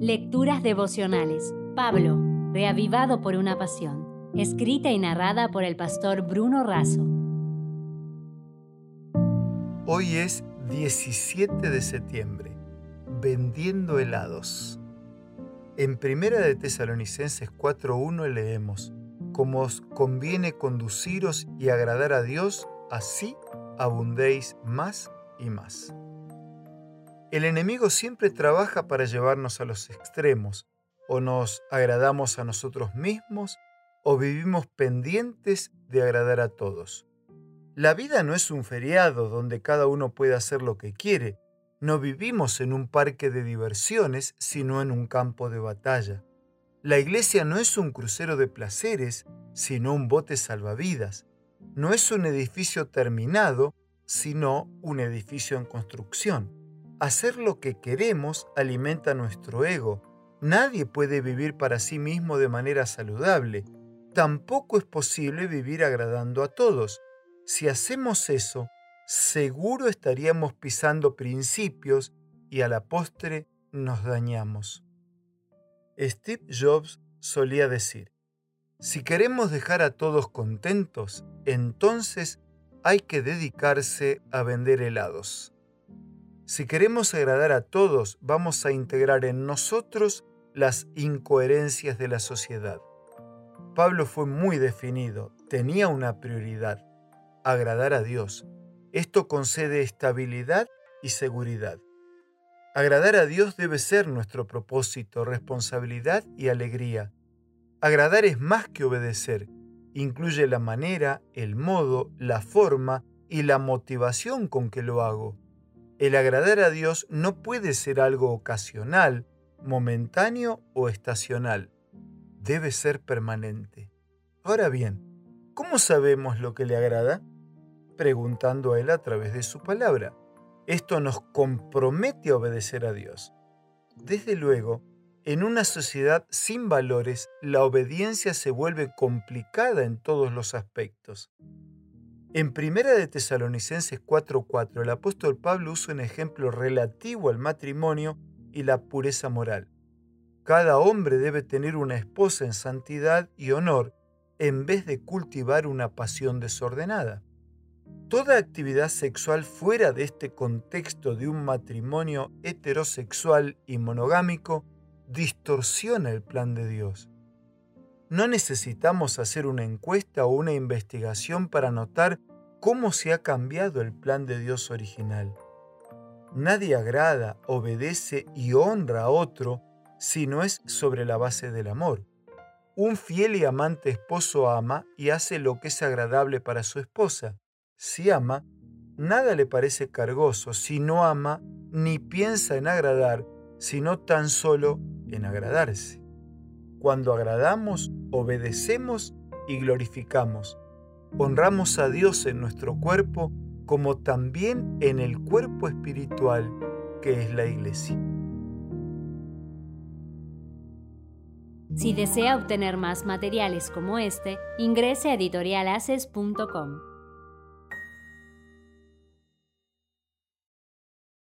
Lecturas devocionales. Pablo, reavivado por una pasión. Escrita y narrada por el pastor Bruno Razo. Hoy es 17 de septiembre. Vendiendo helados. En Primera de Tesalonicenses 4.1 leemos, Como os conviene conduciros y agradar a Dios, así abundéis más y más. El enemigo siempre trabaja para llevarnos a los extremos, o nos agradamos a nosotros mismos, o vivimos pendientes de agradar a todos. La vida no es un feriado donde cada uno puede hacer lo que quiere. No vivimos en un parque de diversiones, sino en un campo de batalla. La iglesia no es un crucero de placeres, sino un bote salvavidas. No es un edificio terminado, sino un edificio en construcción. Hacer lo que queremos alimenta nuestro ego. Nadie puede vivir para sí mismo de manera saludable. Tampoco es posible vivir agradando a todos. Si hacemos eso, seguro estaríamos pisando principios y a la postre nos dañamos. Steve Jobs solía decir, si queremos dejar a todos contentos, entonces hay que dedicarse a vender helados. Si queremos agradar a todos, vamos a integrar en nosotros las incoherencias de la sociedad. Pablo fue muy definido, tenía una prioridad, agradar a Dios. Esto concede estabilidad y seguridad. Agradar a Dios debe ser nuestro propósito, responsabilidad y alegría. Agradar es más que obedecer, incluye la manera, el modo, la forma y la motivación con que lo hago. El agradar a Dios no puede ser algo ocasional, momentáneo o estacional. Debe ser permanente. Ahora bien, ¿cómo sabemos lo que le agrada? Preguntando a Él a través de su palabra. Esto nos compromete a obedecer a Dios. Desde luego, en una sociedad sin valores, la obediencia se vuelve complicada en todos los aspectos. En Primera de Tesalonicenses 4:4, el apóstol Pablo usa un ejemplo relativo al matrimonio y la pureza moral. Cada hombre debe tener una esposa en santidad y honor en vez de cultivar una pasión desordenada. Toda actividad sexual fuera de este contexto de un matrimonio heterosexual y monogámico distorsiona el plan de Dios. No necesitamos hacer una encuesta o una investigación para notar cómo se ha cambiado el plan de Dios original. Nadie agrada, obedece y honra a otro si no es sobre la base del amor. Un fiel y amante esposo ama y hace lo que es agradable para su esposa. Si ama, nada le parece cargoso. Si no ama, ni piensa en agradar, sino tan solo en agradarse. Cuando agradamos, obedecemos y glorificamos. Honramos a Dios en nuestro cuerpo como también en el cuerpo espiritual que es la iglesia. Si desea obtener más materiales como este, ingrese a editorialaces.com.